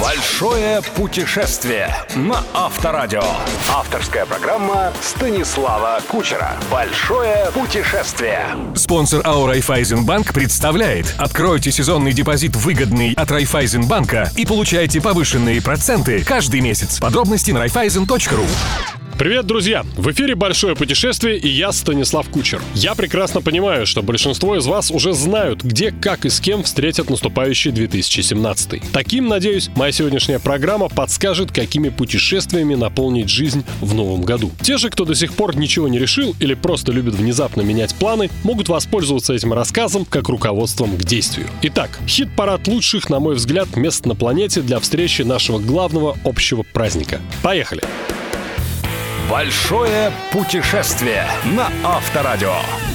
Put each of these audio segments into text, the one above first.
Большое путешествие на Авторадио. Авторская программа Станислава Кучера. Большое путешествие. Спонсор АО представляет. Откройте сезонный депозит выгодный от Райфайзенбанка и получайте повышенные проценты каждый месяц. Подробности на райфайзен.ру. Привет, друзья! В эфире «Большое путешествие» и я, Станислав Кучер. Я прекрасно понимаю, что большинство из вас уже знают, где, как и с кем встретят наступающий 2017. Таким, надеюсь, моя сегодняшняя программа подскажет, какими путешествиями наполнить жизнь в новом году. Те же, кто до сих пор ничего не решил или просто любит внезапно менять планы, могут воспользоваться этим рассказом как руководством к действию. Итак, хит-парад лучших, на мой взгляд, мест на планете для встречи нашего главного общего праздника. Поехали! Большое путешествие на Авторадио.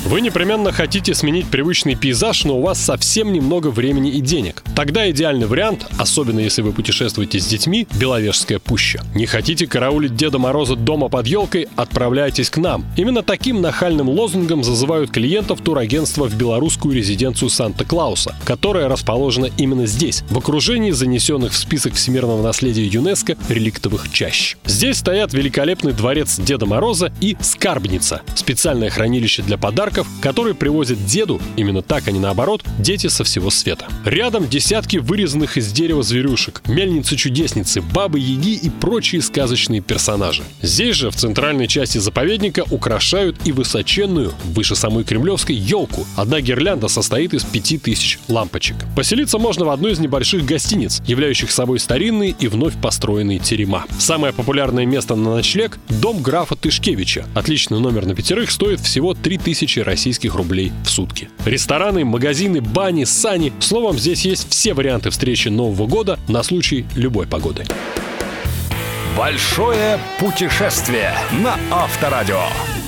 Вы непременно хотите сменить привычный пейзаж, но у вас совсем немного времени и денег. Тогда идеальный вариант, особенно если вы путешествуете с детьми, Беловежская пуща. Не хотите караулить Деда Мороза дома под елкой? Отправляйтесь к нам. Именно таким нахальным лозунгом зазывают клиентов турагентства в белорусскую резиденцию Санта-Клауса, которая расположена именно здесь, в окружении занесенных в список всемирного наследия ЮНЕСКо реликтовых чащ. Здесь стоят великолепный дворец Деда Мороза и скарбница, специальное хранилище для подарков которые привозят деду, именно так, а не наоборот, дети со всего света. Рядом десятки вырезанных из дерева зверюшек, мельницы-чудесницы, бабы-яги и прочие сказочные персонажи. Здесь же, в центральной части заповедника, украшают и высоченную, выше самой Кремлевской, елку. Одна гирлянда состоит из пяти тысяч лампочек. Поселиться можно в одной из небольших гостиниц, являющих собой старинные и вновь построенные терема. Самое популярное место на ночлег – дом графа Тышкевича. Отличный номер на пятерых стоит всего 3000 российских рублей в сутки. Рестораны, магазины, бани, сани. Словом, здесь есть все варианты встречи Нового года на случай любой погоды. Большое путешествие на Авторадио.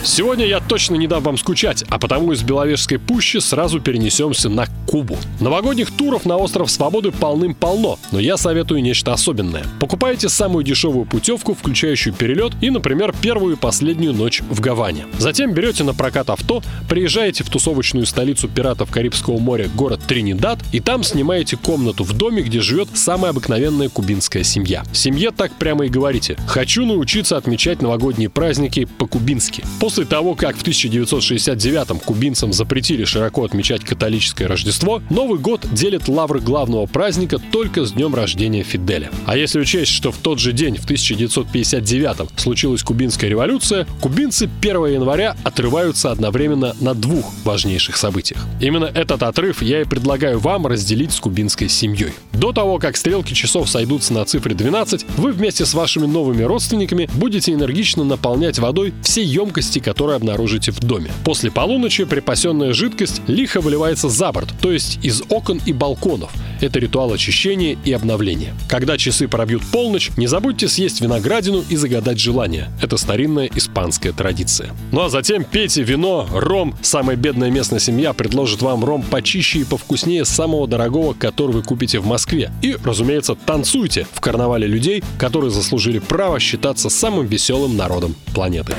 Сегодня я точно не дам вам скучать, а потому из Беловежской пущи сразу перенесемся на Кубу. Новогодних туров на остров Свободы полным-полно, но я советую нечто особенное. Покупайте самую дешевую путевку, включающую перелет и, например, первую и последнюю ночь в Гаване. Затем берете на прокат авто, приезжаете в тусовочную столицу пиратов Карибского моря, город Тринидад, и там снимаете комнату в доме, где живет самая обыкновенная кубинская семья. Семье так прямо и говорите «Хочу научиться отмечать новогодние праздники по-кубински». После того, как в 1969-м кубинцам запретили широко отмечать католическое Рождество, Новый год делит лавры главного праздника только с днем рождения Фиделя. А если учесть, что в тот же день, в 1959-м, случилась кубинская революция, кубинцы 1 января отрываются одновременно на двух важнейших событиях. Именно этот отрыв я и предлагаю вам разделить с кубинской семьей. До того, как стрелки часов сойдутся на цифре 12, вы вместе с вашими новыми родственниками будете энергично наполнять водой все емкости жидкости, которые обнаружите в доме. После полуночи припасенная жидкость лихо выливается за борт, то есть из окон и балконов. Это ритуал очищения и обновления. Когда часы пробьют полночь, не забудьте съесть виноградину и загадать желание. Это старинная испанская традиция. Ну а затем пейте вино, ром. Самая бедная местная семья предложит вам ром почище и повкуснее самого дорогого, который вы купите в Москве. И, разумеется, танцуйте в карнавале людей, которые заслужили право считаться самым веселым народом планеты.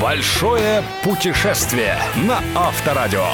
Большое путешествие на Авторадио.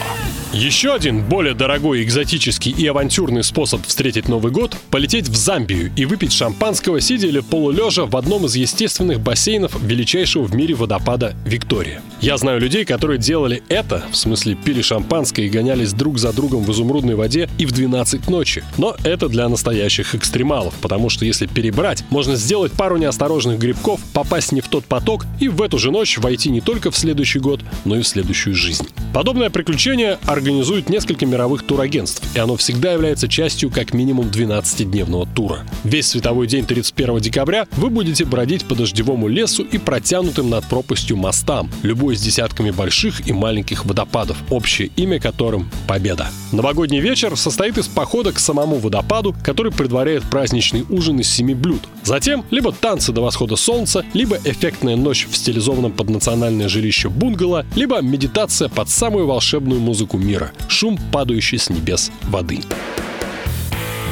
Еще один более дорогой, экзотический и авантюрный способ встретить Новый год – полететь в Замбию и выпить шампанского, сидя или полулежа в одном из естественных бассейнов величайшего в мире водопада Виктория. Я знаю людей, которые делали это, в смысле пили шампанское и гонялись друг за другом в изумрудной воде и в 12 ночи. Но это для настоящих экстремалов, потому что если перебрать, можно сделать пару неосторожных грибков, попасть не в тот поток и в эту же ночь войти не только в следующий год, но и в следующую жизнь. Подобное приключение организует несколько мировых турагентств, и оно всегда является частью как минимум 12-дневного тура. Весь световой день 31 декабря вы будете бродить по дождевому лесу и протянутым над пропастью мостам, любой с десятками больших и маленьких водопадов, общее имя которым — Победа. Новогодний вечер состоит из похода к самому водопаду, который предваряет праздничный ужин из семи блюд. Затем либо танцы до восхода солнца, либо эффектная ночь в стилизованном под национальное жилище бунгало, либо медитация под самую волшебную музыку мира. Шум, падающий с небес воды.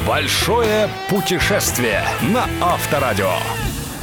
Большое путешествие на Авторадио.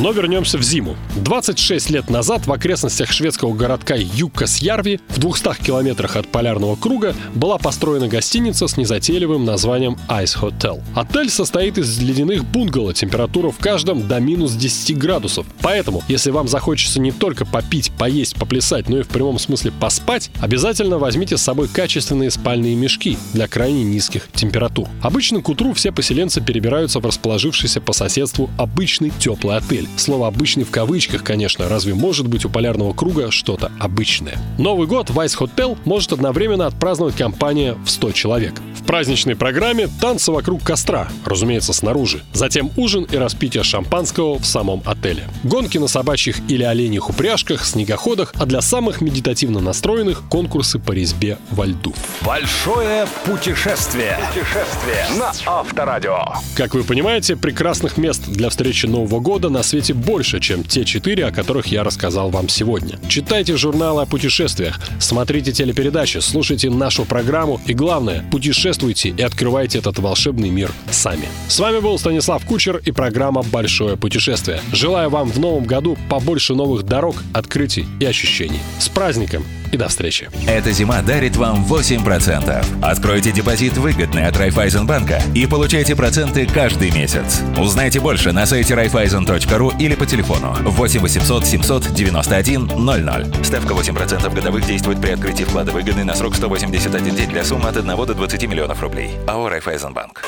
Но вернемся в зиму. 26 лет назад в окрестностях шведского городка Юккасьярви в 200 километрах от полярного круга была построена гостиница с незатейливым названием Ice Hotel. Отель состоит из ледяных бунгало, температура в каждом до минус 10 градусов. Поэтому, если вам захочется не только попить, поесть, поплясать, но и в прямом смысле поспать, обязательно возьмите с собой качественные спальные мешки для крайне низких температур. Обычно к утру все поселенцы перебираются в расположившийся по соседству обычный теплый отель. Слово «обычный» в кавычках, конечно, разве может быть у полярного круга что-то обычное? Новый год в Ice Hotel может одновременно отпраздновать компания в 100 человек. В праздничной программе танцы вокруг костра, разумеется, снаружи. Затем ужин и распитие шампанского в самом отеле. Гонки на собачьих или оленьих упряжках, снегоходах, а для самых медитативно настроенных конкурсы по резьбе во льду. Большое путешествие. Путешествие на Авторадио. Как вы понимаете, прекрасных мест для встречи Нового года на свете больше, чем те четыре, о которых я рассказал вам сегодня. Читайте журналы о путешествиях, смотрите телепередачи, слушайте нашу программу и, главное, путешествуйте и открывайте этот волшебный мир сами. С вами был Станислав Кучер и программа «Большое путешествие». Желаю вам в новом году побольше новых дорог, открытий и ощущений. С праздником и до встречи. Эта зима дарит вам 8%. Откройте депозит выгодный от Райфайзенбанка и получайте проценты каждый месяц. Узнайте больше на сайте raiffeisen.ru или по телефону 8 800 791 00. Ставка 8% годовых действует при открытии вклада выгодный на срок 181 день для суммы от 1 до 20 миллионов рублей. АО «Райфайзенбанк».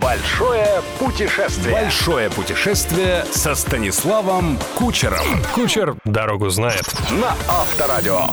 Большое путешествие. Большое путешествие со Станиславом Кучером. Кучер дорогу знает. На Авторадио.